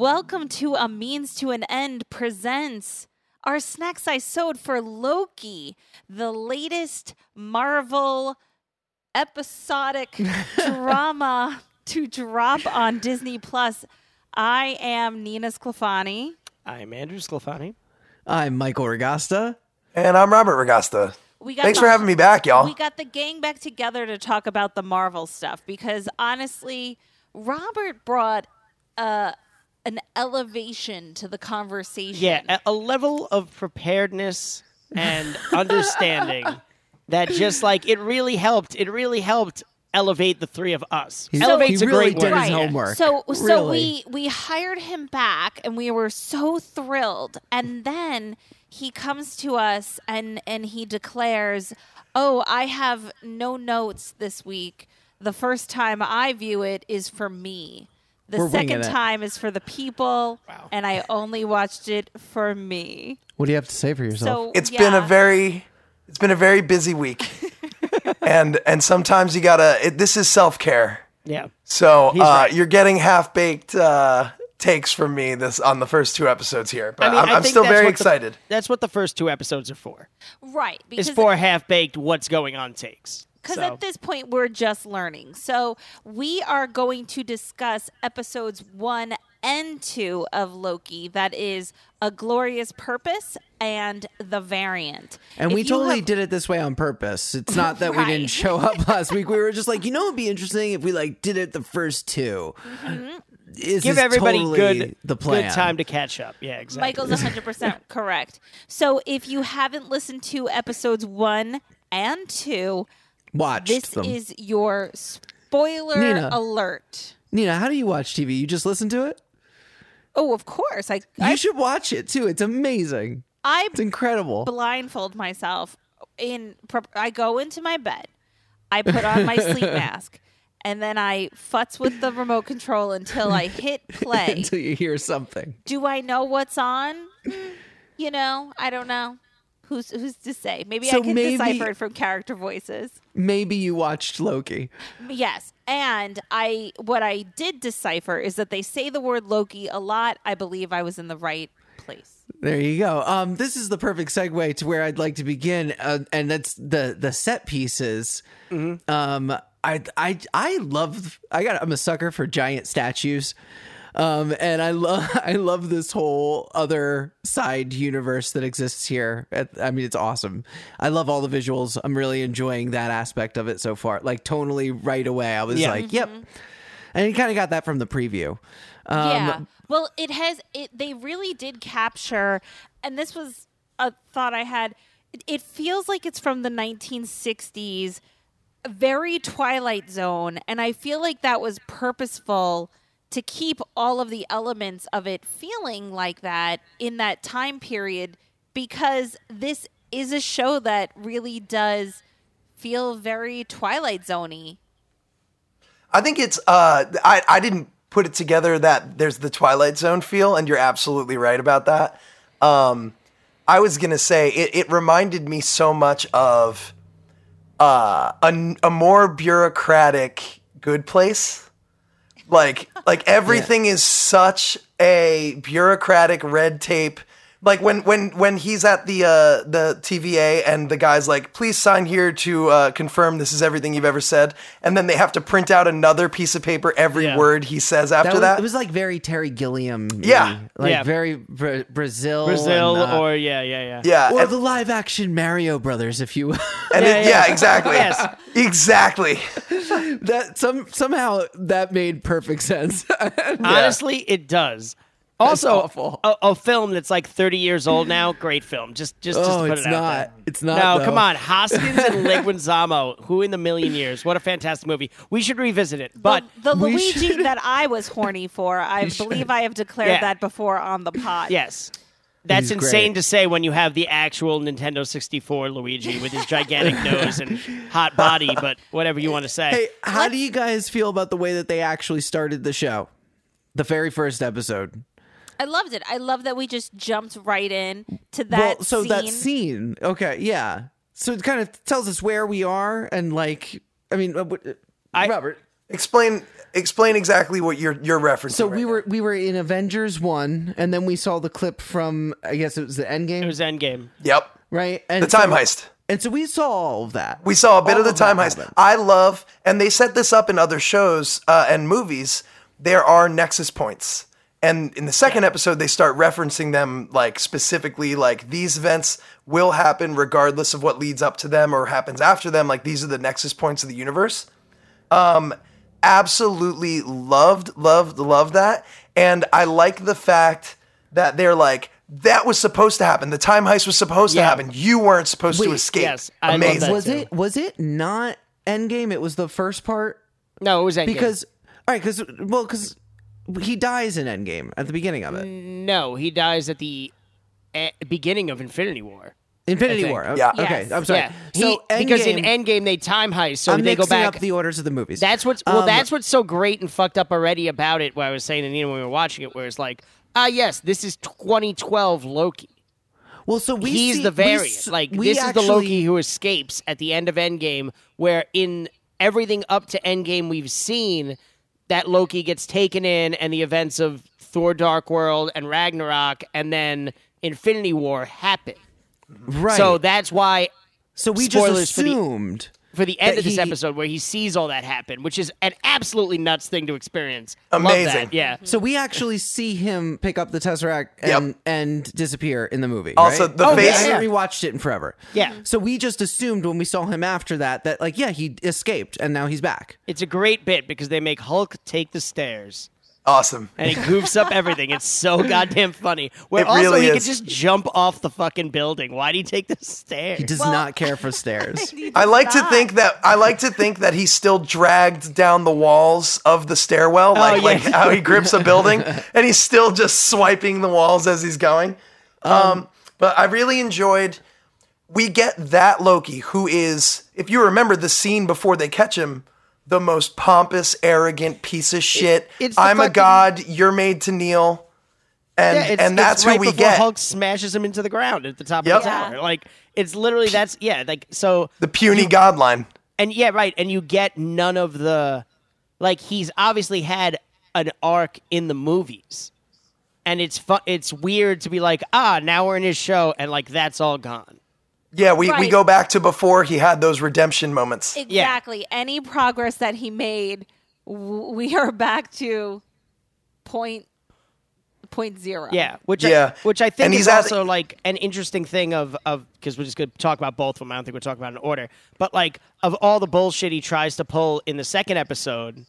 Welcome to A Means to an End presents our Snack-Sized Sode for Loki, the latest Marvel episodic drama to drop on Disney Plus. I am Nina Sclafani. I'm Andrew Sclafani. I'm Michael Regasta. And I'm Robert Regasta. We got Thanks the- for having me back, y'all. We got the gang back together to talk about the Marvel stuff because honestly, Robert brought uh, an elevation to the conversation. Yeah, a, a level of preparedness and understanding that just like it really helped. It really helped elevate the three of us. He's- Elevate's he a really great did word. his homework. So so Really. we we hired him back and we were so thrilled. And then he comes to us and and he declares, "Oh, I have no notes this week. The first time I view it is for me. The We're second time is for the people, and I only watched it for me." What do you have to say for yourself? So It's yeah. been a very it's been a very busy week. and and sometimes you got to this is self-care. Yeah. So, uh, right. you're getting half-baked uh, takes from me this on the first two episodes here. But I mean, I'm, I I'm still very what the- excited. that's what the first two episodes are for. right because It's for half baked what's going on takes. Because So- at this point, we're just learning. So we are going to discuss episodes one and two of Loki. That is A Glorious Purpose and The Variant. and If we totally have- did it this way on purpose. It's not that we didn't show up last week. We were just like, you know, it'd be interesting if we like did it the first 2 Mm-hmm. This Give everybody totally good the plan. good time to catch up. Yeah, exactly. Michael's 100% correct. So if you haven't listened to episodes one and two, Watch this them. is your spoiler Nina. alert. Nina, how do you watch TV? You just listen to it? Oh, of course. I You I, should watch it too. It's amazing. I It's incredible. blindfold myself in I go into my bed. I put on my sleep mask and then I futz with the remote control until I hit play. Until you hear something. Do I know what's on? Mm, You know, I don't know. Who's who's to say? Maybe So I can maybe- decipher it from character voices. Maybe you watched Loki. Yes. And I what I did decipher is that they say the word Loki a lot. I believe I was in the right place. There you go. Um, this is the perfect segue to where I'd like to begin, uh, and that's the the set pieces. Um, I I I love. I got. I'm a sucker for giant statues. Um, and I love I love this whole other side universe that exists here. I mean, it's awesome. I love all the visuals. I'm really enjoying that aspect of it so far. Like tonally, right away, I was Yeah. like, "Yep." And you kind of got that from the preview. Um, yeah. Well, it has. It they really did capture, and this was a thought I had. It, it feels like it's from the 1960s, very Twilight Zone, and I feel like that was purposeful to keep all of the elements of it feeling like that in that time period, because this is a show that really does feel very Twilight Zoney. I think it's uh I I didn't put it together that there's the Twilight Zone feel and you're absolutely right about that. Um I was to say it it reminded me so much of uh a, a more bureaucratic good place. Like like everything is such a bureaucratic red tape like when when when he's at the uh the TVA and the guy's like please sign here to uh confirm this is everything you've ever said and then they have to print out another piece of paper every Yeah. word he says after was, that, It was like very Terry Gilliam. Yeah. Like Yeah. very Bra- Brazil. Brazil and, uh, or yeah, yeah, yeah. yeah or and, the live action Mario Brothers, if you will. and Yeah, it- yeah. yeah, exactly Yes. exactly that some somehow that made perfect sense. Honestly, it does. Also, awful. A, a film that's like 30 years old now, great film. Just, just, just oh, to put it's it out not. there. It's not. No, though. come on, Hoskins and Leguizamo. Who in the million years? What a fantastic movie. We should revisit it. But the, the Luigi should- that I was horny for, I believe I have declared Yeah. that before on the pod. yes, that's He's insane great. to say when you have the actual Nintendo 64 Luigi with his gigantic nose and hot body. But whatever you want to say. Hey, how do you guys feel about the way that they actually started the show? The very first episode. I loved it. I love that we just jumped right in to that well, so scene. that scene. Okay, yeah. So it kind of tells us where we are and like. I mean, uh, I- Robert. Explain explain exactly what you're you're referencing. So right we now. were we were in Avengers one, and then we saw the clip from I guess it was the End Game. It was End Game. Yep. right? And The time so- heist. And so we saw all of that. We saw a bit All of the that time heist. happened. I love, and they set this up in other shows uh, and movies. There are nexus points, and in the second episode, they start referencing them like specifically, like these events will happen regardless of what leads up to them or happens after them. Like these are the nexus points of the universe. Um, absolutely loved, loved, loved that, and I like the fact that they're like. That was supposed to happen. The time heist was supposed to happen. You weren't supposed to escape. yes, I love Amazing. that. was too. it was it not Endgame? It was the first part No, it was Endgame. because all right, because well, because he dies in Endgame at the beginning of it. no, he dies at the eh, beginning of Infinity War. Infinity. War. Yeah. Okay, Yes. I'm sorry. Yeah, So he, because in Endgame- Endgame they time heist, so I'm they go back. up the orders of the movies. That's what's well. Um, that's what's so great and fucked up already about it. What I was saying to Nina when we were watching it, where it's like, ah, yes, this is 2012 Loki. well. So we He's see- the we variant. s- like we this actually, is the Loki who escapes at the end of Endgame, where in everything up to Endgame we've seen that Loki gets taken in, and the events of Thor: Dark World and Ragnarok, and then Infinity War happen. Right. So that's why so we spoilers just for the- assumed. For the end That of this he- episode where he sees all that happen, which is an absolutely nuts thing to experience. Amazing. Yeah. So we actually see him pick up the Tesseract Yep. and and disappear in the movie. Also, right? the Oh, face- I haven't rewatched it in forever. Yeah. So we just assumed when we saw him after that that like yeah he escaped and now he's back. It's a great bit because they make Hulk take the stairs. Awesome. And he goofs up everything. It's so goddamn funny. Where It also really he is. could just jump off the fucking building. Why do you take the stairs? He does Well- not care for stairs. I does like to think that I like to think that he's still dragged down the walls of the stairwell, like Oh, yeah. like how he grips a building, and he's still just swiping the walls as he's going. Um, but I really enjoyed. We get that Loki, who is, if you remember the scene before they catch him, the most pompous, arrogant piece of shit. it's I'm a god. You're made to kneel, and Yeah, it's, and that's it's who we get. Hulk smashes him into the ground at the top Yep. of the tower. Like it's literally that's yeah. Like so the puny god line. and yeah, right. And you get none of the like he's obviously had an arc in the movies, and it's fu- It's weird to be like, ah, now we're in his show, and like that's all gone. Yeah, we, we go back to before he had those redemption moments. Exactly. Any progress that he made, we are back to point point zero. Yeah, which Yeah. I, which I think And is he's at- also like an interesting thing of of because we're just going to talk about both of them. I don't think we're talking about in order, but like of all the bullshit he tries to pull in the second episode,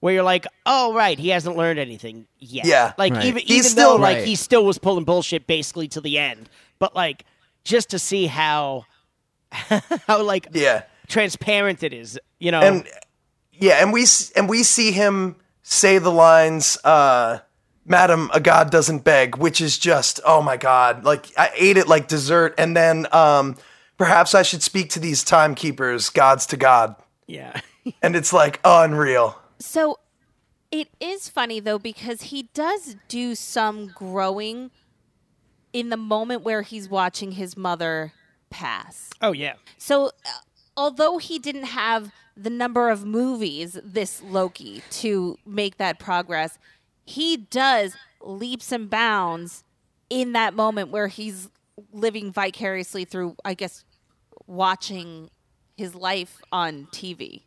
where you're like, oh right, he hasn't learned anything yet. Yeah. like Right. even He's even still- though like he still was pulling bullshit basically to the end, but like just to see how how like Yeah. transparent it is, you know. and yeah, and we and we see him say the lines, uh, "Madam, a god doesn't beg," which is just oh my god, like I ate it like dessert. And then um, perhaps I should speak to these timekeepers, gods to God, yeah. and it's like unreal. So it is funny though because he does do some growing in the moment where he's watching his mother pass. oh yeah. So uh, although he didn't have the number of movies this Loki to make that progress, he does leaps and bounds in that moment where he's living vicariously through I guess watching his life on TV.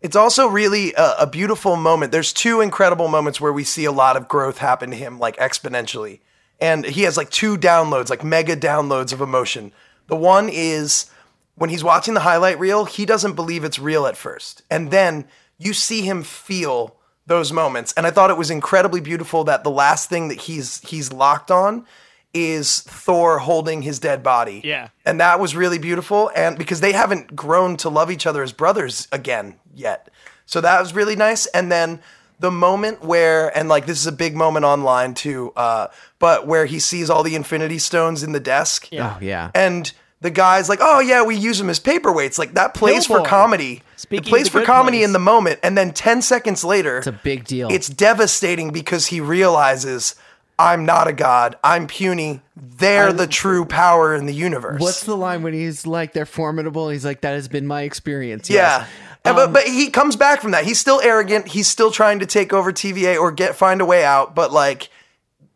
It's also really a, a beautiful moment. There's two incredible moments where we see a lot of growth happen to him, like exponentially. And he has like two downloads, like mega downloads of emotion. The one is when he's watching the highlight reel, he doesn't believe it's real at first. And then you see him feel those moments. And I thought it was incredibly beautiful that the last thing that he's he's locked on is Thor holding his dead body. Yeah. And that was really beautiful. And because they haven't grown to love each other as brothers again yet. So that was really nice. And then the moment where, and like this is a big moment online too, uh, but where he sees all the infinity stones in the desk. Oh yeah. And the guy's like, oh yeah, we use them as paperweights. Like that plays for comedy. Speaking it plays of the for comedy place. in the moment. And then 10 seconds later, It's a big deal. it's devastating because he realizes I'm not a god. I'm puny. They're the true power in the universe. What's the line when he's like they're formidable? He's like that has been my experience. Yeah. Yes. And- but but he comes back from that. He's still arrogant. He's still trying to take over TVA or get find a way out. But like,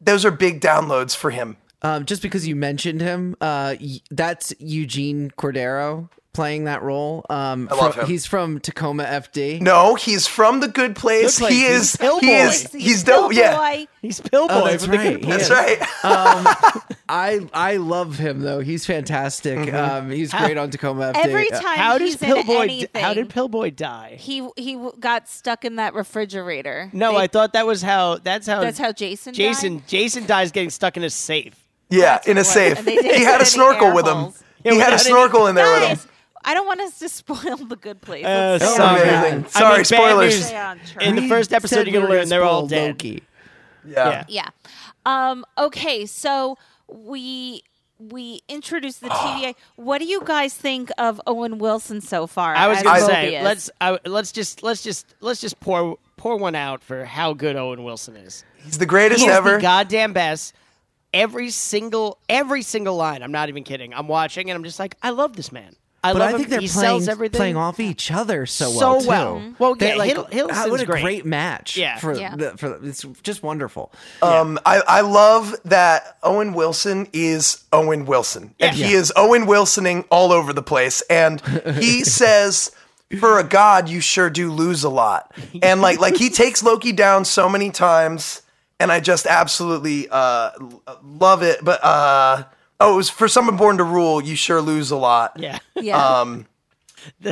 those are big downloads for him. Um, just because you mentioned him, uh, that's Eugene Cordero playing that role. Um, love fro- him. He's from Tacoma FD. No, he's from the good place. Good Place. He He's is. Pillboy. He is. He's, dope. Yeah, boy. He's Pillboy Oh, that's from the right. Good Place. that's right. I I love him though. He's fantastic. Mm-hmm. Um, he's great on Tacoma FD. Every time How does he's in Pillboy? anything, how did Pillboy die? he he got stuck in that refrigerator? No, They- I thought that was how. That's how. that's how Jason. Jason. died? Jason dies getting stuck in a safe. Yeah, in a what- safe. and they didn't He had a snorkel with him. holes. Yeah, he had a snorkel in there with him. Guys, I don't want us to spoil the good place. Uh, Let's stay sorry. on Amazing. track. Sorry, I mean, spoilers. news. Stay on track. In the first episode, you're gonna learn they're all spoil dead. Loki. Yeah. Yeah. Um, okay, so we we introduced the TVA. What do you guys think of Owen Wilson so far? I was as gonna say Mobius? let's I, let's just let's just let's just pour pour one out for how good Owen Wilson is. He's the greatest He ever. the goddamn best. Every single every single line. I'm not even kidding. I'm watching and I'm just like, I love this man. I But love I him. think they're he playing, playing off each other so So well. So well. Well, yeah, like, Hiddle- Hiddleston's how- what a great. great match. Yeah. for, Yeah. The, for it's just wonderful. Um, I, I love that Owen Wilson is Owen Wilson. And Yeah. he is Owen Wilsoning all over the place. And he says, for a god, you sure do lose a lot. And like like he takes Loki down so many times, and I just absolutely uh, love it. But uh, oh, it was for someone born to rule, you sure lose a lot. Yeah. yeah. Um,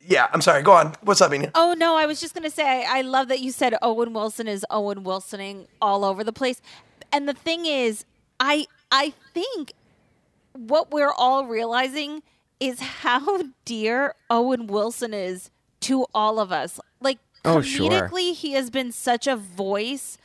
yeah, I'm sorry. Go on. What's up, Nina? Oh no, I was just gonna say I, I love that you said Owen Wilson is Owen Wilsoning all over the place. And the thing is, I I think what we're all realizing is how dear Owen Wilson is to all of us. Like Oh, sure. comedically, he has been such a voice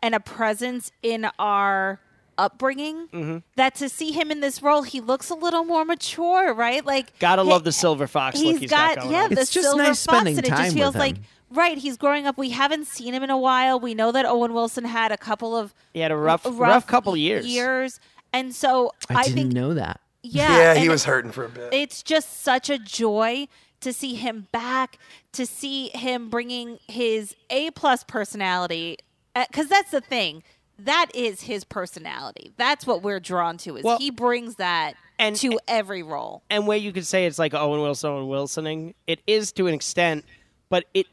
and a presence in our upbringing Mm-hmm. that to see him in this role, he looks a little more mature, right? Like Gotta he- love the silver fox look he's got, going yeah, on. the It's just silver nice fox, and it just feels like right. He's growing up. We haven't seen him in a while. We know that Owen Wilson had a couple of He had a rough rough, couple years. Years, and so I, I, didn't think know that. yeah, Yeah, he was hurting for a bit. It's just such a joy to see him back, to see him bringing his A plus personality, because that's the thing. That is his personality. That's what we're drawn to. Is Well, he brings that and- to every role. and where you could say it's like Owen Wilson, Owen Wilsoning, it is to an extent, but it,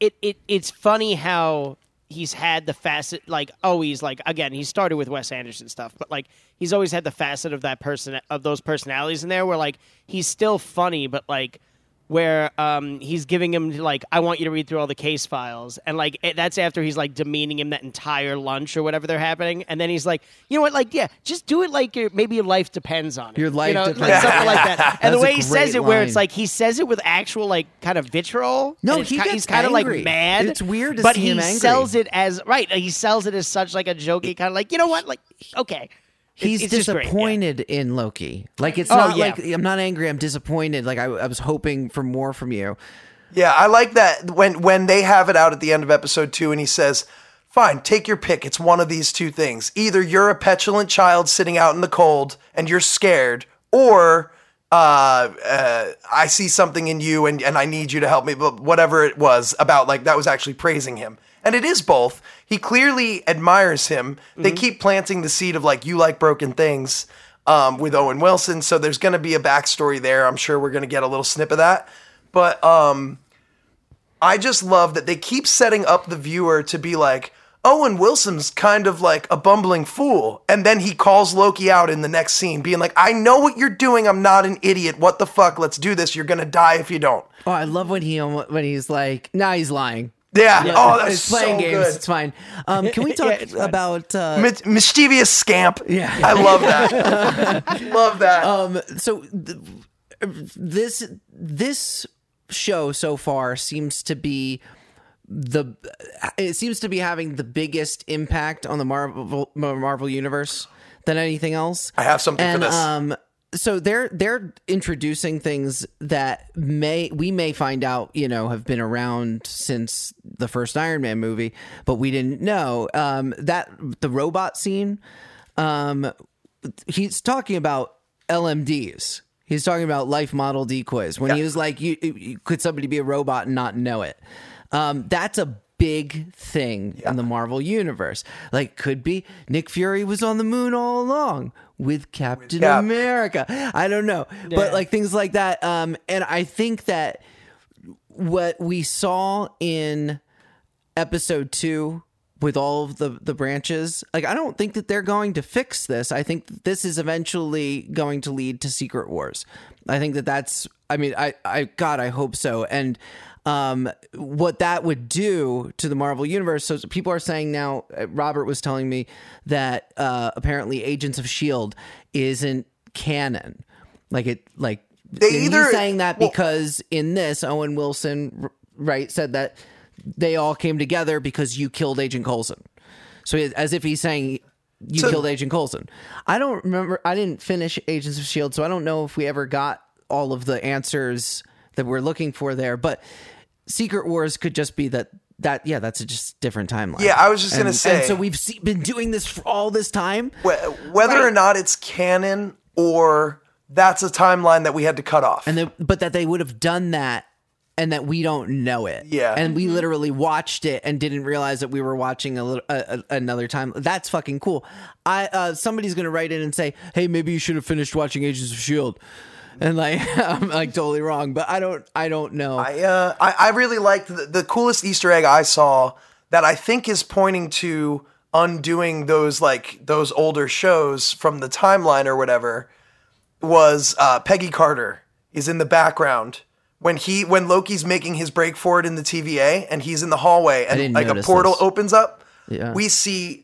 it, it, it's funny how he's had the facet, like oh, always, like again, he started with Wes Anderson stuff, but like he's always had the facet of that person, of those personalities in there, where like he's still funny, but like where um, he's giving him like, I want you to read through all the case files, and like it, that's after he's like demeaning him that entire lunch or whatever they're happening, and then he's like, you know what, like yeah, just do it like your, maybe your life depends on it, Your life you know, depends like, something like that. And the way he says it, where it's like he says it with actual like kind of vitriol. No, he gets he's kind of like mad. It's weird to but he sells it as right. He sells it as such like a jokey kind of like you know what, like okay. It's- He's it's just great, yeah. disappointed in Loki. Like it's Oh, not yeah. like I'm not angry. I'm disappointed. Like I, I was hoping for more from you. Yeah, I like that when when they have it out at the end of episode two, and he says, "Fine, take your pick. It's one of these two things. Either you're a petulant child sitting out in the cold and you're scared, or uh, uh, I see something in you and and I need you to help me." But whatever it was about, like that was actually praising him, and it is both. He clearly admires him. They keep planting the seed of like you like broken things. Um, with Owen Wilson, so there's going to be a backstory there. I'm sure we're going to get a little snip of that, but um, I just love that they keep setting up the viewer to be like, Owen Wilson's kind of like a bumbling fool. And then he calls Loki out in the next scene, being like, I know what you're doing. I'm not an idiot. What the fuck? Let's do this. You're going to die if you don't. Oh, I love when he when he's like, nah, he's lying. Yeah. Oh, that's It's playing so games. good. It's fine. Um, can we talk fine. about uh, Mi- mischievous scamp. Yeah. I love that. love that. um? So th- this this show so far seems to be the it seems to be having the biggest impact on the Marvel Marvel universe than anything else. I have something and, for this. Um, so they're they're introducing things that may we may find out you know have been around since the first Iron Man movie, but we didn't know um, that the robot scene. Um, he's talking about LMDs He's talking about life model decoys. When he was like, you, you- "Could somebody be a robot and not know it?" Um, that's a big thing in the Marvel universe. Like, could be Nick Fury was on the moon all along with Captain Cap. America. I don't know, but like things like that. Um, and I think that what we saw in episode two with all of the the branches like i don't think that they're going to fix this i think this is eventually going to lead to secret wars i think that that's i mean i i god i hope so and um what that would do to the marvel universe so people are saying now uh, robert was telling me that uh apparently agents of shield isn't canon like it like They either- saying that well- because in this owen wilson right said that they all came together because you killed agent Coulson. so as if he's saying you So- killed agent Coulson. i don't remember i didn't finish agents of shield so i don't know if we ever got all of the answers that we're looking for there but secret wars could just be that that yeah that's a just different timeline. Yeah, I was just gonna say- and so we've se- been doing this for all this time. Wh- Whether or not it's canon or that's a timeline that we had to cut off. and then but that they would have done that and that we don't know it. Yeah. and we literally watched it and didn't realize that we were watching a little a, a- another time. That's fucking cool. I uh somebody's gonna write in and say hey maybe you should have finished watching agents of shield and like i'm like totally wrong but i don't i don't know I, uh, I I really liked the, the coolest Easter egg I saw that I think is pointing to undoing those like those older shows from the timeline or whatever was uh, Peggy Carter is in the background when he when Loki's making his break for it in the TVA and he's in the hallway and like a portal this. opens up. Yeah. We see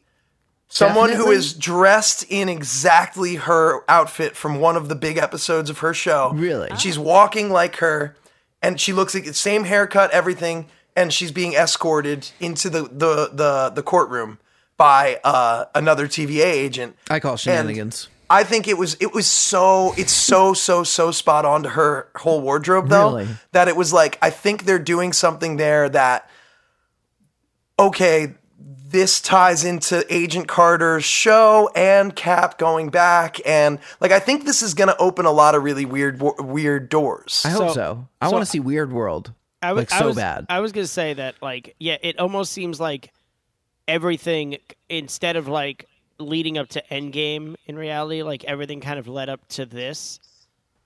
someone who Definitely. is dressed in exactly her outfit from one of the big episodes of her show. Really? She's walking like her, and she looks like the same haircut, everything, and she's being escorted into the the the, the courtroom by uh, another TVA agent. i call And shenanigans I think it was it was so it's so so so spot on to her whole wardrobe though Really? that it was like I think they're doing something there that okay this ties into Agent Carter's show and Cap going back and like I think this is going to open a lot of really weird weird doors. i hope so, So- i so- want to see weird world I was, like I so was- bad I was gonna say that, like, yeah, it almost seems like everything instead of like leading up to Endgame in reality, like everything kind of led up to this.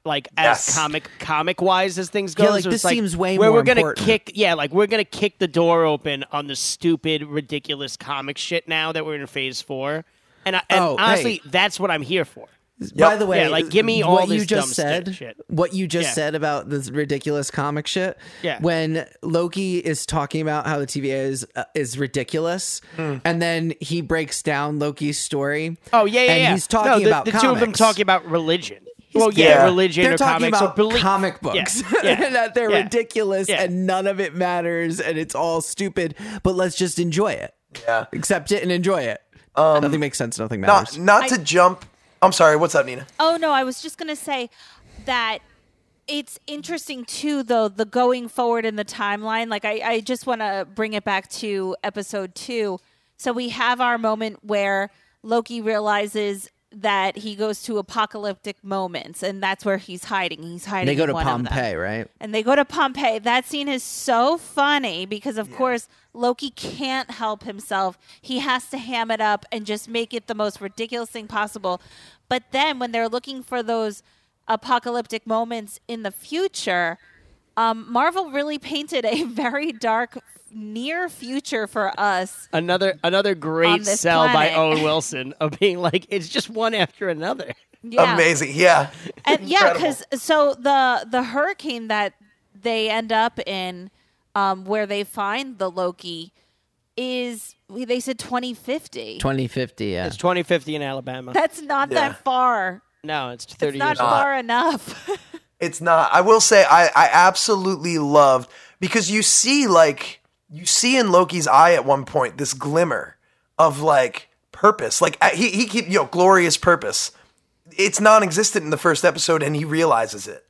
Like Yes. as comic comic wise as things go, Yeah, like, so this it's seems way where more we're gonna important. kick yeah, like we're gonna kick the door open on the stupid, ridiculous comic shit now that we're in phase four. And, I, and Oh, honestly, hey. that's what I'm here for. By the way, Yeah, like, give me all what you this just dumb said. shit. What you just Yeah. said about this ridiculous comic shit. Yeah. When Loki is talking about how the TVA is uh, is ridiculous, and then he breaks down Loki's story. Oh yeah, yeah, and yeah. he's talking no, the, about the two of them talking about religion. Well, yeah, Yeah. religion They're or talking comics about or belief. comic books, Yeah, yeah, that they're yeah. ridiculous, Yeah. and none of it matters, and it's all stupid. But let's just enjoy it, yeah. accept it, and enjoy it. Um, nothing makes sense. Nothing matters. Not not to jump I'm sorry, what's up Nina? Oh no, I was just gonna say that it's interesting too, though the going forward in the timeline. Like I, I just want to bring it back to episode two. So we have our moment where Loki realizes that he goes to apocalyptic moments, and that's where he's hiding. He's hiding. they go in to one. Pompeii, right? and they go to Pompeii. That scene is so funny because, of course, Loki can't help himself. He has to ham it up and just make it the most ridiculous thing possible. But then, when they're looking for those apocalyptic moments in the future, um, Marvel really painted a very dark near future for us. Another another great this sell by. Owen Wilson of being like it's just one after another. Yeah. Amazing. Yeah. and yeah because so the the hurricane that they end up in um where they find the loki is they said 2050 Twenty fifty. Yeah. It's 2050 in Alabama. that's not Yeah. that far no, it's 30 it's not years old. far enough It's not. I will say I, I absolutely loved because you see like you see in Loki's eye at one point this glimmer of like purpose. Like uh, he he keep you know glorious purpose. It's non-existent in the first episode and he realizes it.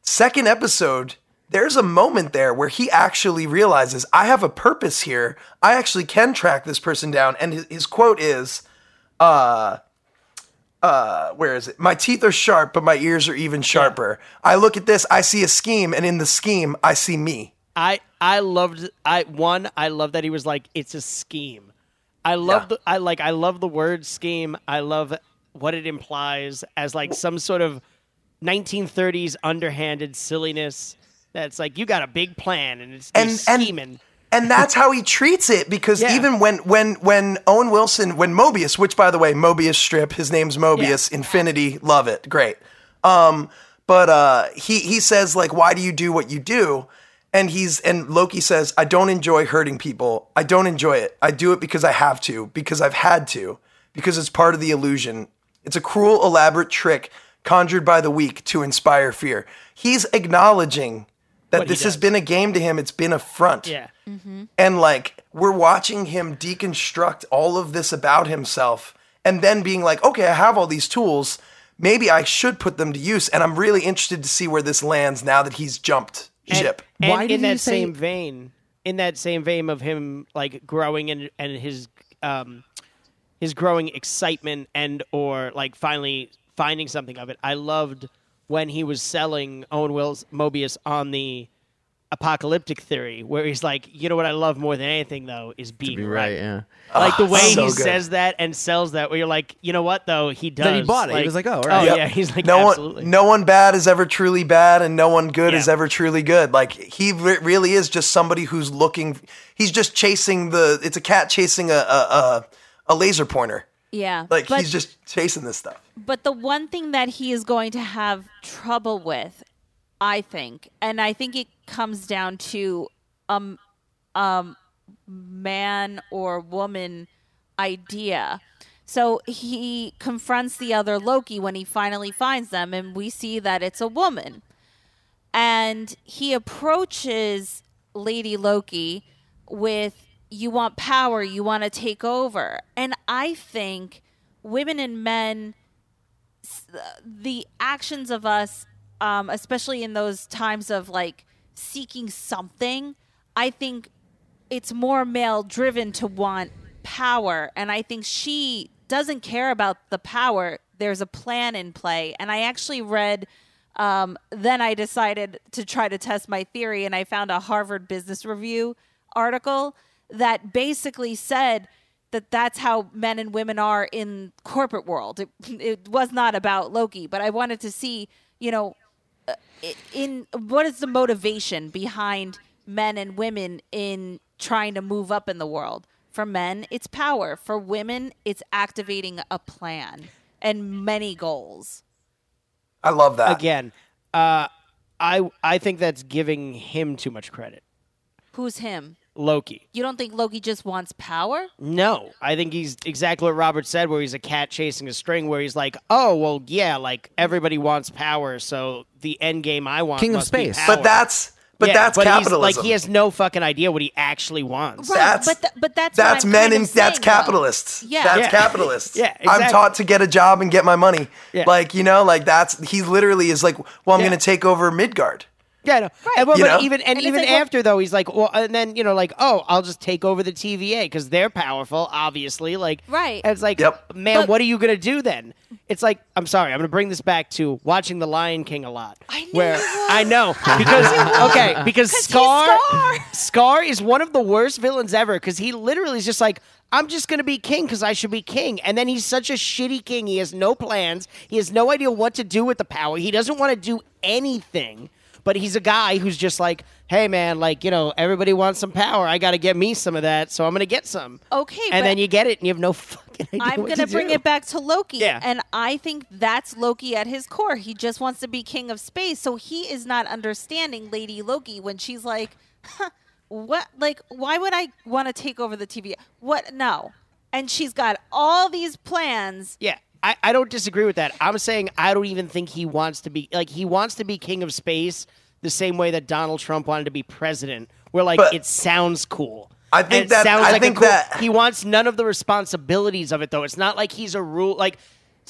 Second episode, there's a moment there where he actually realizes I have a purpose here. I actually can track this person down and his, his quote is uh uh, where is it? My teeth are sharp, but my ears are even sharper. I look at this, I see a scheme, and in the scheme, I see me. I I loved I one I love that he was like it's a scheme. I love Yeah. the I like I love the word scheme. I love what it implies as like some sort of 1930s underhanded silliness. That's like you got a big plan and it's And- you're and- scheming. And that's how he treats it because Yeah. even when when when Owen Wilson when Mobius which by the way Mobius strip his name's Mobius Infinity love it. Great. Um but uh he he says like why do you do what you do? And he's and Loki says I don't enjoy hurting people. I don't enjoy it. I do it because I have to because I've had to because it's part of the illusion. It's a cruel elaborate trick conjured by the weak to inspire fear. He's acknowledging that this has been a game to him it's been a front Yeah. Mm-hmm. and like we're watching him deconstruct all of this about himself and then being like okay i have all these tools maybe i should put them to use and i'm really interested to see where this lands now that he's jumped And- ship And Why did in that say- same vein, in that same vein of him like growing and and his um his growing excitement and or like finally finding something of it. I loved when he was selling Owen Wills Mobius on the apocalyptic theory, where he's like, you know what I love more than anything though is being Be right. right, yeah. Like the ah, way so he good. says that and sells that, where you're like, you know what though, he does. Then he bought it. He was like, oh, all oh, right. oh Yep. yeah, he's like, no absolutely. one no one bad is ever truly bad and no one good Yeah. is ever truly good like he re- really is just somebody who's looking he's just chasing the it's a cat chasing a a, a, a laser pointer Yeah. like but, he's just chasing this stuff but the one thing that he is going to have trouble with, I think, and I think it comes down to um um man or woman idea. So he confronts the other Loki when he finally finds them, and we see that it's a woman. And he approaches Lady Loki with, You want power, you want to take over. And I think women and men, the actions of us, um, especially in those times of like seeking something, I think it's more male driven to want power. And i think she doesn't care about the power. There's a plan in play. And i actually read um, then i decided to try to test my theory and i found a harvard business review article that basically said that that's how men and women are in corporate world. It, it was not about loki but i wanted to see you know uh, in what is the motivation behind men and women in trying to move up in the world? For men it's power. For women it's activating a plan and many goals. I love that. Again, uh, I I think that's giving him too much credit. who's him Loki. you don't think loki just wants power No, I think he's exactly what Robert said, where he's a cat chasing a string, where he's like, oh, well, yeah, like everybody wants power, so the end game I want King of must be space. power. but that's but Yeah, that's but capitalism like, he has no fucking idea what he actually wants. Right, That's but th- but that's what that's I'm men kind of and that's saying, though. capitalists. Yeah. that's Yeah. capitalists. Yeah, I'm taught to get a job and get my money. Yeah. Like you know, like that's he literally is like, well, I'm Yeah. going to take over Midgard. Yeah, no. and, well, You but know? even and, And it's even like, well- after though, he's like, well, and then you know, like, oh, I'll just take over the TVA because they're powerful, obviously. Like, Right. And it's like, Yep. man, But- what are you gonna do then? It's like, I'm sorry, I'm gonna bring this back to watching The Lion King a lot. I knew where you would. I know because okay, because 'Cause he's Scar, Scar. Scar is one of the worst villains ever because he literally is just like. I'm just going to be king because I should be king. And then he's such a shitty king. He has no plans. He has no idea what to do with the power. He doesn't want to do anything. But he's a guy who's just like, hey, man, like, you know, everybody wants some power. I got to get me some of that. So I'm going to get some. Okay, And then you get it and you have no fucking idea. I'm to bring do. it back to Loki. Yeah. And I think that's Loki at his core. He just wants to be king of space. So he is not understanding Lady Loki when she's like, huh, what? Like, why would I want to take over the TV? What? No. And she's got all these plans. Yeah. I, I don't disagree with that. I'm saying I don't even think he wants to be like he wants to be king of space the same way that Donald Trump wanted to be president, where like But- it sounds cool. I think it that- sounds I like think cool- that- he wants none of the responsibilities of it though. It's not like he's a rule like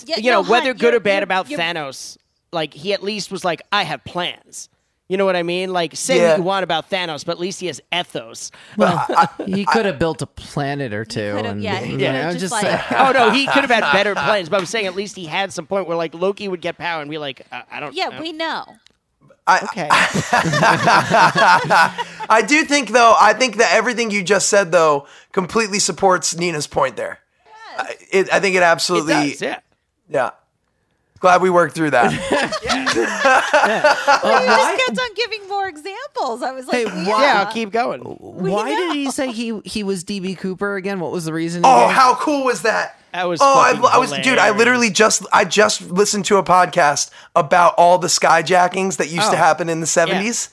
Yeah, you know no, whether Hunt, good or bad you're- about you're- Thanos. Like he at least was like I have plans. You know what I mean? Like, say Yeah. what you want about Thanos, but at least he has ethos. Well, he could have built a planet or two. could've- and, yeah, he know, just, just like- saying. oh no, he could have had better plans. But I'm saying at least he had some point where like Loki would get power and be like, I, I don't. Yeah, I- we know. okay. I do think though. I think that everything you just said though completely supports Nina's point there. I, it, I think it it absolutely. does, yeah. yeah. Glad we worked through that. Uh, He why, just kept on giving more examples. I was like, Hey, yeah. why- Yeah, keep going. why did he say he he was DB Cooper again? What was the reason? oh, again? how cool was that? That was Oh, I, fucking I was, dude. I hilarious. literally just, I just listened to a podcast about all the skyjackings that used to Oh. happen in the seventies,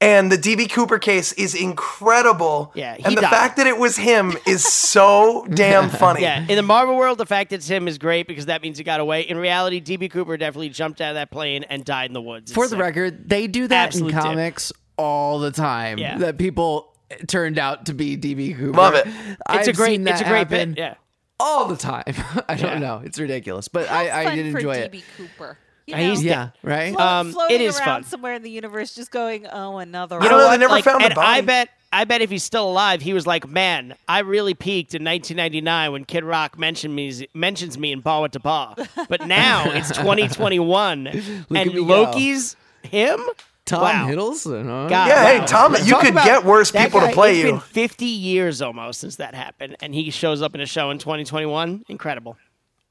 and the DB Cooper case is incredible. Yeah, he and the died. fact that it was him is so damn funny. Yeah, in the Marvel world, the fact that it's him is great because that means he got away. In reality, DB Cooper definitely jumped out of that plane and died in the woods. For the sick. record, they do that Absolute in dip. comics all the time. Yeah. That people turned out to be DB Cooper. Love it. it's I've a great, seen that it's a great happen bit. Yeah, all the time. I don't Yeah. know. It's ridiculous, but How I, I fun did for enjoy DB it. Cooper. You he's know, Yeah, right. Flo- Um, floating it is around fun. somewhere in the universe, just going, "Oh, another." You You know know what? what? They never Like, found a and I bet, I bet if he's still alive, he was like, "Man, I really peaked in 1999 when Kid Rock mentioned me, mentions me in Bawitdaba, but now it's 2021, and at me go. Loki's him." Tom wow. Hiddleston. Huh? God, Yeah, hey. Tom, you Talk could get worse that people to guy- play it's you. been 50 years almost since that happened, and he shows up in a show in 2021. Incredible.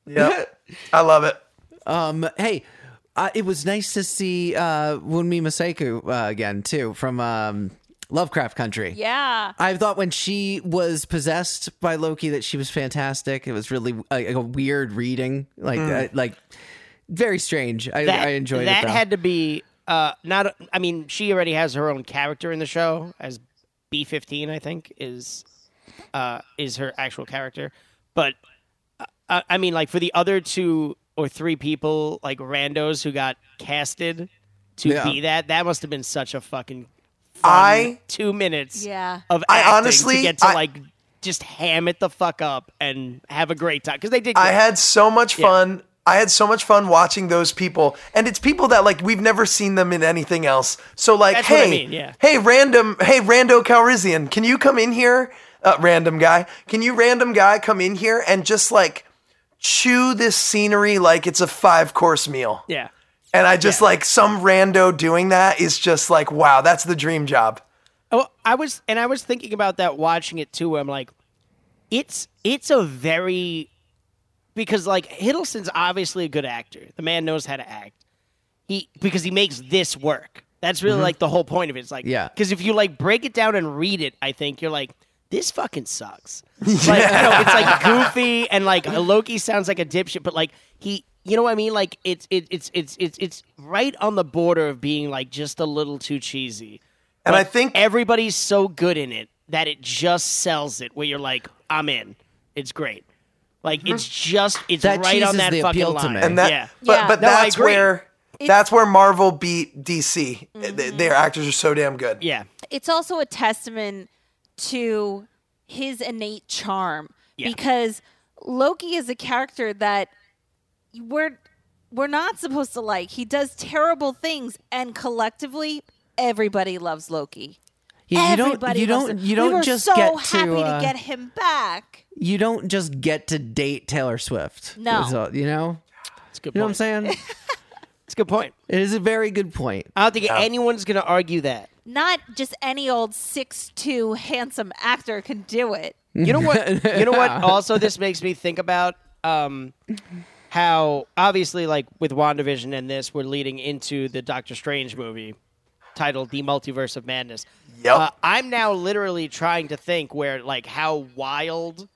Yeah, I love it. Um, hey, uh, it was nice to see uh, Wunmi Mosaku uh, again too from um, Lovecraft Country. Yeah. I thought when she was possessed by Loki that she was fantastic. It was really a, a weird reading, like uh, like very strange. I, That, I enjoyed that it. Though. had to be uh, not. I mean, she already has her own character in the show as B15. I think is uh, is her actual character, but uh, I mean, like for the other two or three people, like randos who got casted to Yeah. be that, that must have been such a fucking fun I- two minutes Yeah. of I acting honestly- to get to I- like just ham it the fuck up and have a great time because they did. I had so much Yeah. fun. I had so much fun watching those people, and it's people that like we've never seen them in anything else. So like, That's what hey, I mean, yeah. hey, random, hey, rando Calrissian, can you come in here? Uh, random guy, can you random guy come in here and just like chew this scenery like it's a five course meal? yeah. And I just Yeah. like some rando doing that is just like, wow, that's the dream job. Oh, I was, and I was thinking about that watching it too. Where I'm like, it's it's a very because like Hiddleston's obviously a good actor. The man knows how to act. He because he makes this work. That's really mm-hmm. like the whole point of it. It's like Yeah. Because if you like break it down and read it, I think you're like. This fucking sucks. Like, you know, it's like goofy and like Loki sounds like a dipshit, but like he, you know what I mean? Like it's it, it's it's it's it's right on the border of being like just a little too cheesy. And But I think everybody's so good in it that it just sells it. Where you're like, I'm in. It's great. Like it's mm-hmm. just it's That right on that the fucking appeal to line. me. and that yeah. but Yeah. but No, that's agree. where that's where Marvel beat DC. Th- Their actors are so damn good. yeah. it's also a testament to his innate charm Yeah. because Loki is a character that we're we're not supposed to like. He does terrible things and collectively everybody loves Loki. Yeah, you don't you don't him. you don't we were just so get happy to, uh, to get him back. you don't just get to date Taylor Swift. No. All- you know. It's a good You know what I'm saying? It's a good point. it is a very good point. I don't think anyone's gonna argue that. Not just any old six two handsome actor can do it. You know what? You know what? Also, this makes me think about um, how obviously, like with Wandavision and this, we're leading into the Doctor Strange movie titled "The Multiverse of Madness." Yep. Uh, I'm now literally trying to think where, like, how wild.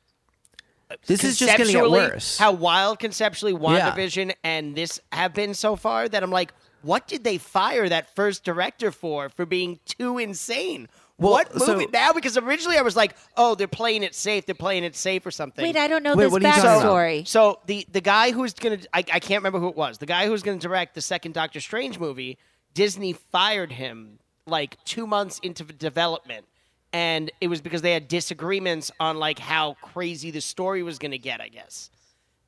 This is just going to get conceptually- worse. How wild conceptually WandaVision and this have been so far that I'm like, what did they fire that first director for for being too insane? Well, what so- movie now? Because originally I was like, oh, they're playing it safe. They're playing it safe or something. Wait, I don't know Wait, this what are you talking about? backstory. So the the guy who's gonna I, I can't remember who it was. The guy who's gonna direct the second Doctor Strange movie, Disney fired him like two months into the development. And it was because they had disagreements on like how crazy the story was gonna get, I guess.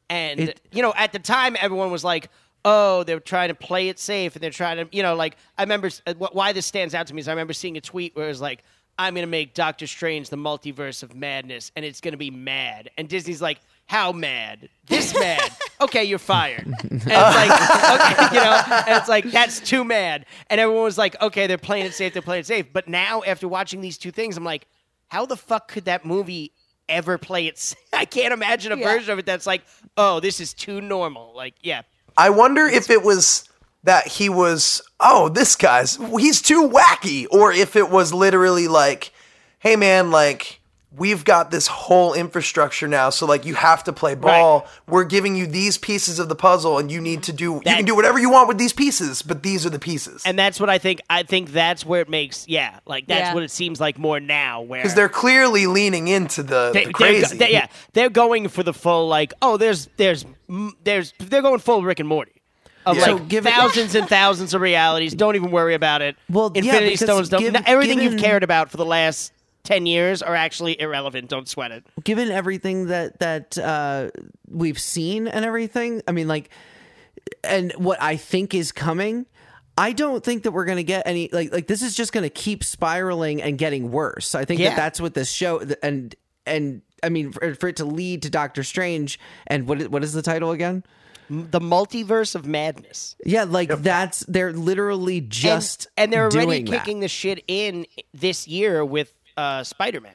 And It- you know, at the time everyone was like, oh, they're trying to play it safe and they're trying to, you know, like I remember uh, why this stands out to me is I remember seeing a tweet where it was like, I'm going to make Doctor Strange the multiverse of madness and it's going to be mad. And Disney's like, how mad? This mad? Okay, you're fired. And it's like, okay, you know, and it's like that's too mad. And everyone was like, okay, they're playing it safe, they're playing it safe. But now, after watching these two things, I'm like, how the fuck could that movie ever play it? I can't imagine a Yeah. version of it that's like, oh, this is too normal. Like, yeah, I wonder if it was that he was, oh, this guy's, he's too wacky, or if it was literally like, hey, man, like, we've got this whole infrastructure now. So, like, you have to play ball. We're giving you these pieces of the puzzle, and you need to do, you can do whatever you want with these pieces, but these are the pieces. and that's what I think. I think that's where it makes, yeah, like that's Yeah. what it seems like more now. Where Because they're clearly leaning into the, They, the they're crazy. go- they- yeah, they're going for the full like. Oh, there's there's there's they're going full Rick and Morty. Of Yeah. like So given- thousands and thousands of realities. Don't even worry about it. Well, Infinity because Stones don't. giv- no, everything given- you've cared about for the last ten years are actually irrelevant. Don't sweat it. given everything that that uh, we've seen and everything, I mean, like, and what I think is coming, I don't think that we're going to get any like like this is just going to keep spiraling and getting worse. I think Yeah. that that's what this show and and I mean for, for it to lead to Doctor Strange and what is, what is the title again? The multiverse of madness. Yeah, like that's they're literally just and, they're already doing that. kicking the shit in this year with uh, Spider Man.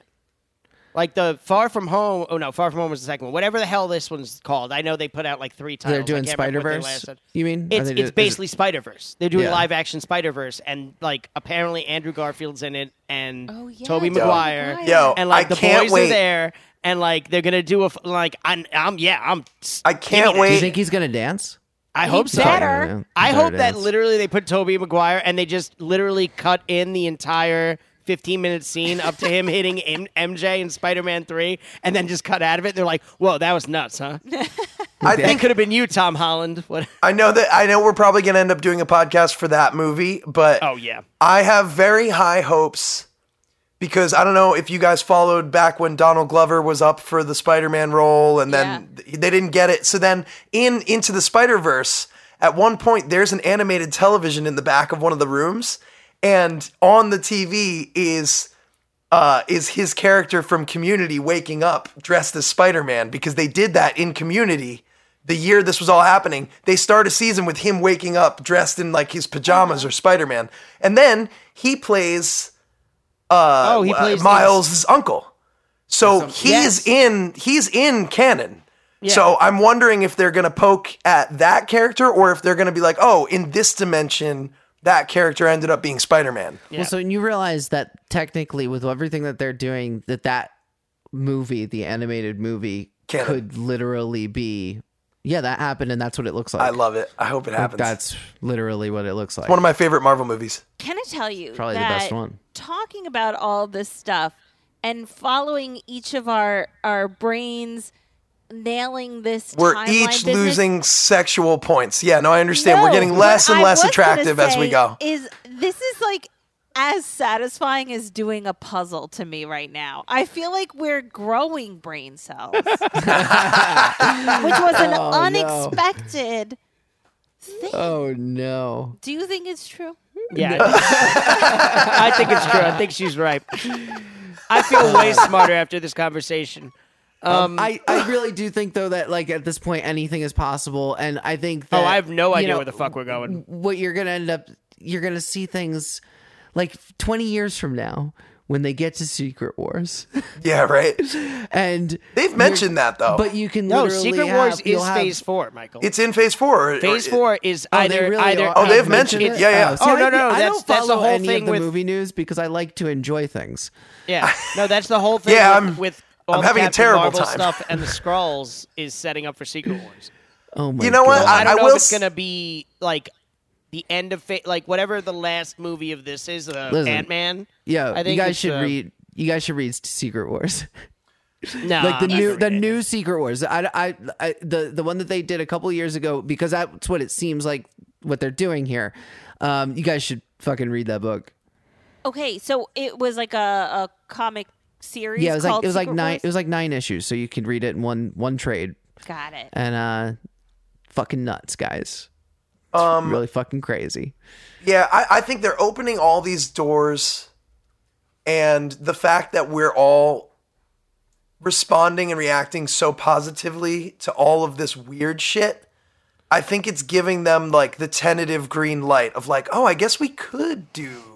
Like the Far From Home. Oh no, Far From Home was the second one. Whatever the hell this one's called. I know they put out like three titles. They're doing I Spider Verse. You mean? Are It's do- it's it- basically Spider Verse. They're doing Yeah. live action Spider Verse, and like apparently Andrew Garfield's in it, and Oh, yeah, Toby Tobey Maguire, Maguire. Yo, and like I the can't boys wait. are there, and like they're gonna do a like I'm, I'm yeah I'm. I can't that. Do you wait. think he's going to dance? I hope so. better. I hope that literally they put Tobey Maguire and they just literally cut in the entire 15 minute scene up to him hitting M- MJ in Spider Man 3 and then just cut out of it. They're like, whoa, that was nuts, huh? I That think could have been you, Tom Holland. What? I know that I know we're probably going to end up doing a podcast for that movie, but Oh, yeah. I have very high hopes because I don't know if you guys followed back when Donald Glover was up for the Spider-Man role and then they didn't get it. So then in Into the Spider-Verse, at one point there's an animated television in the back of one of the rooms and on the TV is uh, is his character from Community waking up dressed as Spider Man because they did that in Community the year this was all happening. They start a season with him waking up dressed in like his pajamas or Spider Man, and then he plays uh, Oh, he uh, plays Miles' uncle. So he's yes. in he's in canon. So I'm wondering if they're gonna poke at that character or if they're gonna be like, oh, in this dimension, that character ended up being Spider Man. Yeah. Well, so you realize that technically, with everything that they're doing, that that movie, the animated movie, Canon. could literally be. Yeah, that happened, and that's what it looks like. I love it. I hope it happens. That's literally what it looks like. one of my favorite Marvel movies. Can I tell you Probably the best one. talking about all this stuff and following each of our our brains nailing this We're timeline each business- losing sexual points. Yeah, no, I understand. We're getting less and I less attractive as we go. Is this is like as satisfying as doing a puzzle to me right now. I feel like we're growing brain cells, which was an Oh, no. unexpected thing. oh no! Do you think it's true? Yeah. I think it's true. I think she's right. I feel way smarter after this conversation. Um, I, I really do think though that like at this point anything is possible, and I think oh, I have no you idea know, where the fuck we're going. what you're gonna end up you're gonna see things like 20 years from now when they get to Secret Wars, Yeah, right. and They've mentioned that though. but you can No, literally Secret have- Wars is have- Phase Four, Michael. it's in Phase Four. or- Phase or- Four is Oh, either really either. are- Oh, they've mentioned it. Yeah, yeah. see, Oh, no, I- no, I that's- don't that's the follow whole any thing of the with- movie news because I like to enjoy things. Yeah, no, that's the whole thing. Yeah, with, with I'm all the having a Captain terrible Marvel time. stuff and the Skrulls is setting up for Secret Wars. Oh my! You know what? I I don't know will if it's s- gonna be like the end of fa- like whatever the last movie of this is, uh, Listen. Ant Man. yeah, I you think guys should uh, read. You guys should read Secret Wars. No, like the new the it. new Secret Wars. I, I, I the the one that they did a couple years ago because that's what it seems like what they're doing here. Um, you guys should fucking read that book. Okay, so it was like a, a comic series. Yeah, it was like it was like nine. Wars? It was like nine issues, so you could read it in one one trade. Got it. And uh, fucking nuts, guys. It's really fucking crazy. Yeah, I, I think they're opening all these doors, and the fact that we're all responding and reacting so positively to all of this weird shit, I think it's giving them like the tentative green light of like, oh, I guess we could do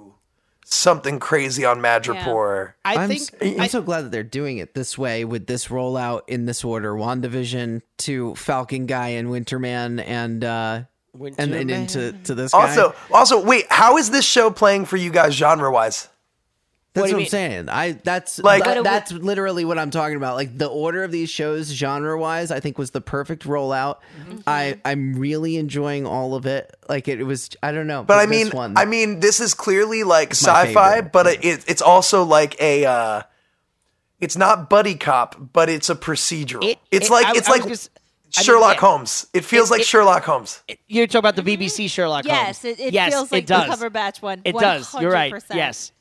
something crazy on Madripoor. I I'm, think s- I'm I- so glad that they're doing it this way with this rollout in this order: WandaVision to Falcon Guy and Winterman, and uh, and, and Winterman. into to this guy. Also, also, wait, how is this show playing for you guys genre wise? That's What what, I'm saying. I that's Like- like But it that's literally what I'm talking about. Like the order of these shows, genre wise, I think was the perfect rollout. Mm-hmm. I I'm really enjoying all of it. Like it, was. I don't know. But I mean, one, I mean, this is clearly like sci-fi, favorite. but it, it's also like a. Uh, it's not buddy cop, but it's a procedural. It- it's it- like I- it's I was like just- I mean, Sherlock. Holmes. It feels It- like it- Sherlock Holmes. you're talking about the BBC Sherlock Yes, Holmes. it, it yes, feels like it does. the Cumberbatch one. It does. You're right. Yes.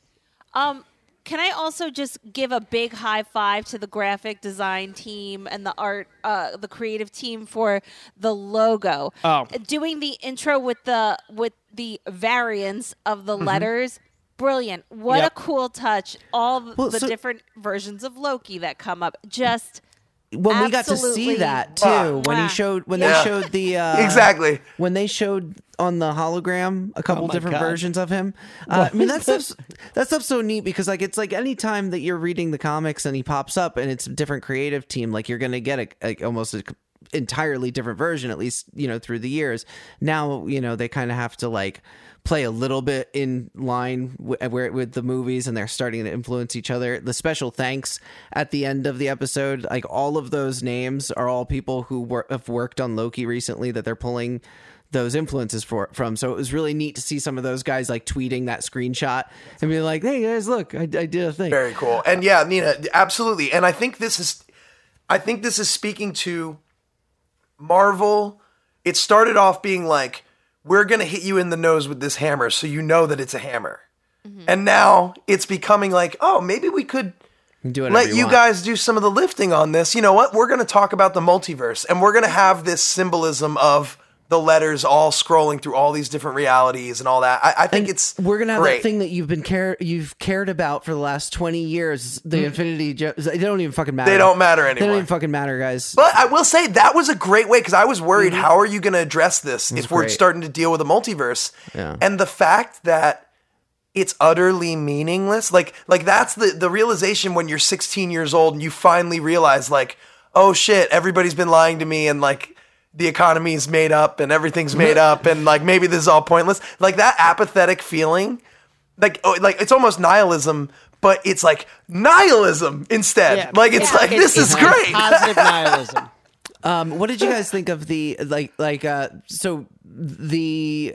Um, can I also just give a big high five to the graphic design team and the art, uh, the creative team for the logo? Oh. doing the intro with the with the variants of the letters. Brilliant! What Yep. a cool touch! All the so- different versions of Loki that come up. Just when we got to see that too, Wow. when he showed when Yeah. they showed the uh, exactly. when they showed on the hologram a couple Oh different God. versions of him. Uh, I mean, that stuff's that stuff's so neat because like it's like any time that you're reading the comics and he pops up and it's a different creative team, like you're gonna get a, a almost a entirely different version, at least you know through the years. Now you know they kind of have to like play a little bit in line w- uh, where with the movies and they're starting to influence each other the special thanks at the end of the episode like all of those names are all people who wor- have worked on loki recently that they're pulling those influences for from so it was really neat to see some of those guys like tweeting that screenshot and be like hey guys look i, I did a thing Very cool. And yeah, Nina, absolutely. And I think this is I think this is speaking to Marvel. It started off being like, we're gonna hit you in the nose with this hammer so you know that it's a hammer. Mm-hmm. And now it's becoming like, oh, maybe we could do let you want. guys do some of the lifting on this. You know what? We're going to talk about the multiverse and we're going to have this symbolism of the letters all scrolling through all these different realities and all that. I, I think And it's we're gonna have great. that thing that you've been care you've cared about for the last twenty years. The Infinity. Jo- they don't even fucking matter. Mm. They don't matter anymore. They don't even fucking matter, guys. But I will say that was a great way because I was worried how are you going to address this if we're starting to deal with a multiverse? Yeah. And the fact that it's utterly meaningless, like like that's the the realization when you're 16 years old and you finally realize like, oh shit, everybody's been lying to me and like the economy's made up and everything's made up and like maybe this is all pointless. Like that apathetic feeling, like oh, like it's almost nihilism. But it's like nihilism instead. Yeah. Like it's Yeah. like It's- this is it's great. Positive nihilism. Um, what did you guys think of the like like uh so the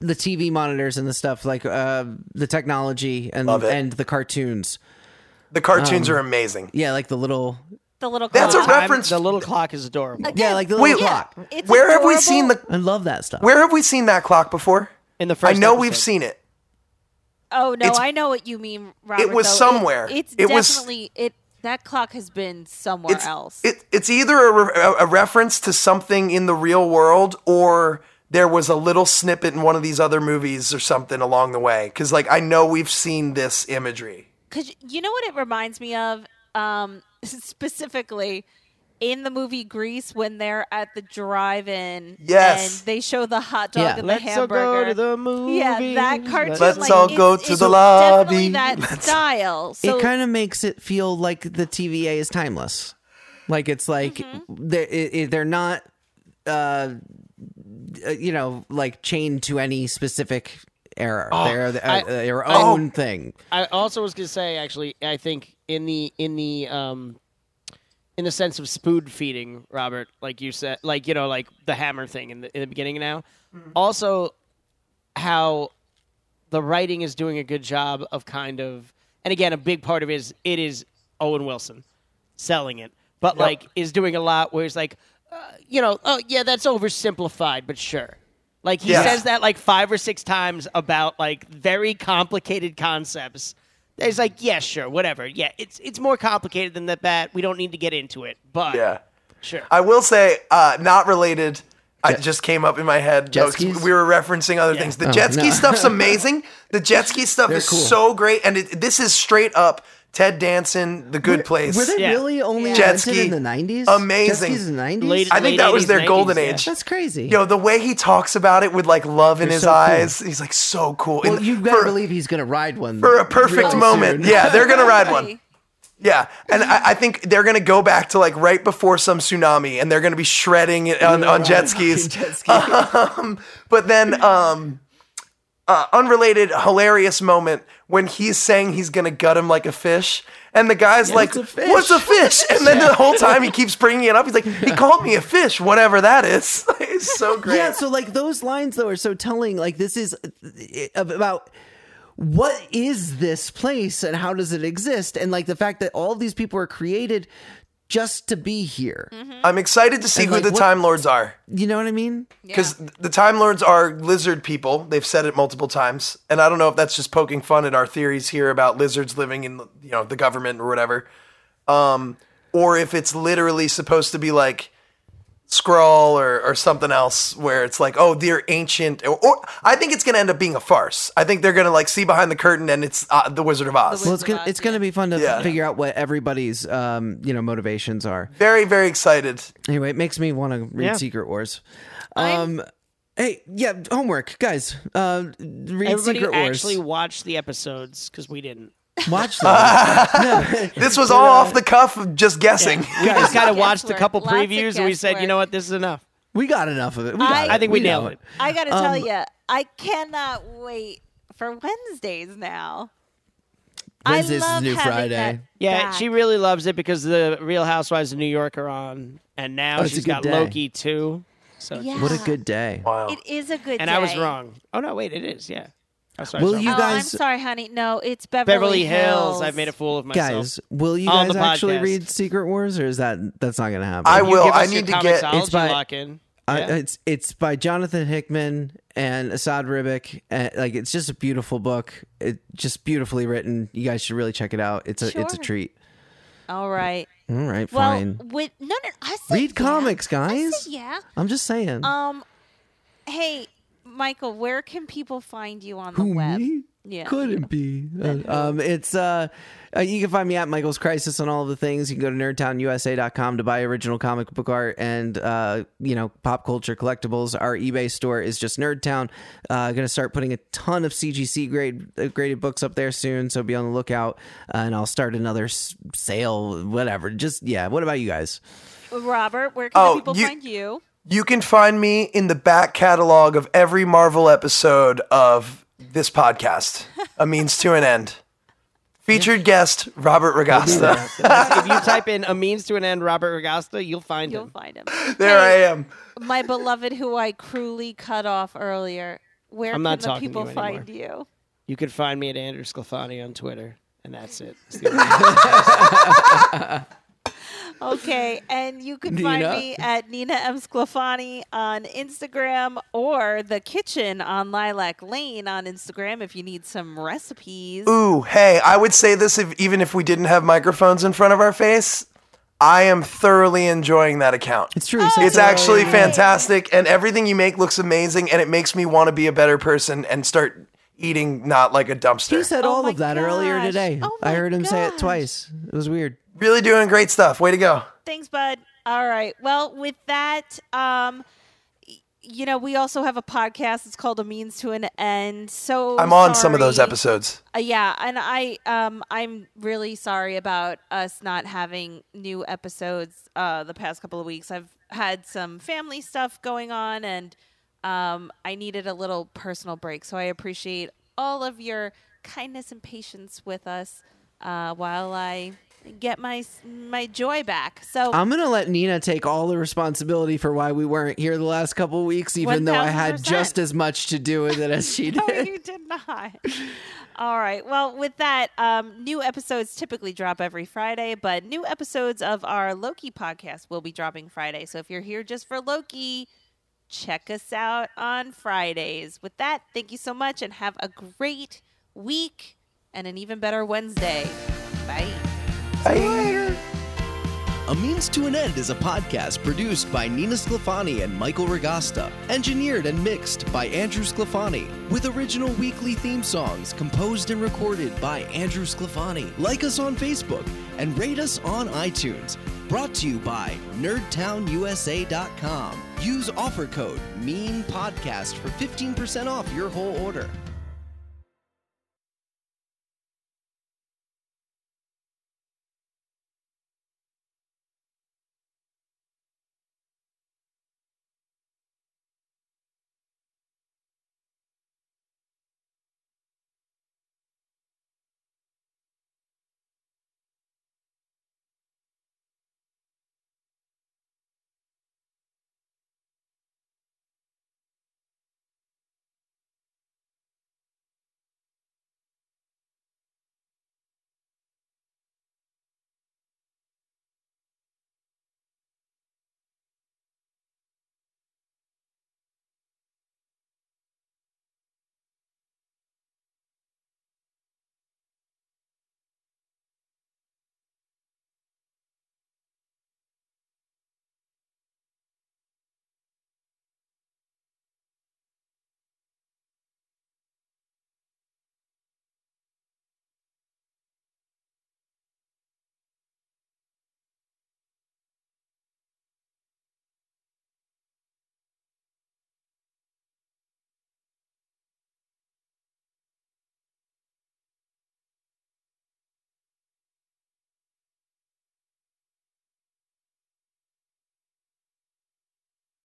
the TV monitors and the stuff like uh the technology and and the cartoons? The cartoons are amazing. Yeah, like the little the little. That's a Time- Reference- The little clock is adorable. yeah, like the Wait, little clock. It's Where have we seen the I love that stuff. Where have we seen that clock before? In the first. I know episode. we've seen it. Oh no, It's- I know what you mean, Robert. It was though. somewhere. It, it's It was- definitely it. That clock has been somewhere It's else. it, it's either a, re- a, a reference to something in the real world or there was a little snippet in one of these other movies or something along the way. Because like I know we've seen this imagery. Because you know what it reminds me of, um, specifically in the movie Grease when they're at the drive-in. Yes. and they show the hot dog Yeah. and the Let's all go to the movie. yeah, that cartoon. Let's like, all it's- go to it's the lobby. Definitely that Let's- style. So it kind of makes it feel like the TVA is timeless. Like it's like Mm-hmm. they're it, it- they're not, uh, uh, you know, like chained to any specific era. they're the- uh, I- their I- own thing. I also was gonna say actually, I think in the in the um in the sense of spoon feeding, Robert, like you said, like you know, like the hammer thing in the in the beginning now. Also, how the writing is doing a good job of kind of, and again, a big part of it is it is Owen Wilson selling it, but like is doing a lot where it's like, uh, you know, oh yeah, that's oversimplified, but sure. Like he Yeah. says that like five or six times about like very complicated concepts. It's like, yeah, sure, whatever. Yeah, it's it's more complicated than that. Bat. We don't need to get into it, but Yeah. sure. I will say, uh, not related, I just came up in my head. Jet skis? we were referencing other things. The Oh, jet ski no. stuff's amazing. The jet ski stuff They're is cool. so great, and it, this is straight up Ted Danson, The Good Place. Were they Yeah. really only Jet invented ski. in the nineties? Amazing. Jet skis in the nineties. Late- I think late that was their 90s, golden yeah. age. That's crazy. Yo, the way he talks about it with like love in They're his so cool. eyes, he's like so cool. well, And you better for, believe he's gonna ride one for a perfect really moment. soon. Yeah, they're gonna ride one. Yeah, and I, I think they're gonna go back to like right before some tsunami, and they're gonna be shredding it on, on jet skis. Jet ski. But then, um, uh, unrelated, hilarious moment when he's saying he's gonna gut him like a fish, and the guy's like, what's a fish?" "What's a fish?" And then the whole time he keeps bringing it up. He's like, "He called me a fish, whatever that is." it's so great. Yeah, so like those lines though are so telling. Like this is uh, about what is this place and how does it exist, and like the fact that all these people are created just to be here. I'm excited to see And, who like, the what- Time Lords are. You know what I mean? because the Time Lords are lizard people. They've said it multiple times, and I don't know if that's just poking fun at our theories here about lizards living in you know the government or whatever, um, or if it's literally supposed to be like Skrull or, or something else where it's like oh they're ancient or, or I think it's gonna end up being a farce. I think they're gonna like see behind the curtain and it's uh, the Wizard of Oz. Well, it's gonna it's gonna be fun to Yeah. figure out what everybody's um you know motivations are. very very excited. Anyway, it makes me want to read Yeah. Secret Wars. Um, hey, yeah, homework, guys. Uh, read Everybody Secret Wars. actually watched the episodes because we didn't. Watch them. This was all off the cuff, of just guessing. We just kind of watched a couple Lots of previews and we said, you know what, this is enough. we got enough of it. We got I- it. I think we, know nailed it. I gotta tell Um, you, I cannot wait for Wednesdays now. I Wednesdays is love new having Friday. that Yeah, back. she really loves it because the Real Housewives of New York are on, and now Oh, it's a she's good got day. Loki too. So Yeah. What a good day. Wow. It is a good and day. I was wrong. Oh no, wait, it is. Yeah. I'm sorry. Will sorry. you oh, guys- I'm sorry, honey. No, it's Beverly, Beverly Hills. Hills. I've made a fool of myself. Guys, will you On guys actually podcast. read Secret Wars, or is that that's not going to happen? I will. I need to get- It's by- lock in. I, Yeah. it's it's by Jonathan Hickman and Esad Ribic. And, like it's just a beautiful book. It just beautifully written. You guys should really check it out. It's a it's a treat. All right. All right, Well, fine. with no, no, I said Read yeah. comics, I guys. said yeah. I'm just saying. Um, hey, Michael, where can people find you on the Who web? me? Yeah. Couldn't be. Uh, um, it's uh, uh, you can find me at Michael's Crisis on all of the things. You can go to nerdtownusa.com to buy original comic book art and uh, you know pop culture collectibles. Our eBay store is just Nerdtown. Uh, going to start putting a ton of CGC grade uh, graded books up there soon, so be on the lookout. Uh, and I'll start another s- sale, whatever. Just yeah. What about you guys? Robert, where can Oh, people you- find you? You can find me in the back catalog of every Marvel episode of this podcast, A Means to an End. Featured guest, Robert Ragasta. if you type in a means to an end, Robert Regasta, you'll find You'll him. find him. There I am. My beloved, who I cruelly cut off earlier. Where I'm can the talking to people you find you? You can find me at Andrew Sclafani on Twitter, and that's it. That's the only- Okay, and you can find Nina? me at Nina M. Sclafani on Instagram or The Kitchen on Lilac Lane on Instagram if you need some recipes. Ooh, hey, I would say this if, even if we didn't have microphones in front of our face. I am thoroughly enjoying that account. It's true. he oh, said It's so actually earlier. fantastic, and everything you make looks amazing, and it makes me want to be a better person and start eating not like a dumpster. He said Oh all of that earlier today. Oh I heard him say it twice. It was weird. Really doing great stuff. Way to go. Thanks, bud. All right. Well, with that, um, you know, we also have a podcast. It's called A Means to an End. So I'm on some of those episodes. Uh, yeah, and I um I'm really sorry about us not having new episodes uh the past couple of weeks. I've had some family stuff going on and um I needed a little personal break. So I appreciate all of your kindness and patience with us uh while I get my my joy back. So I'm gonna let Nina take all the responsibility for why we weren't here the last couple of weeks, even though I had just as much to do with it as she No, did. you did not. All right. Well, with that, um, new episodes typically drop every Friday, but new episodes of our Loki podcast will be dropping Friday. So if you're here just for Loki, check us out on Fridays. With that, thank you so much and have a great week and an even better Wednesday. Bye. Bye. A Means to an End is a podcast produced by Nina Sclafani and Michael Regasta, engineered and mixed by Andrew Sclafani, with original weekly theme songs composed and recorded by Andrew Sclafani. Like us on Facebook and rate us on iTunes. Brought to you by NerdTownUSA.com. Use offer code MEANPODCAST for 15% off your whole order.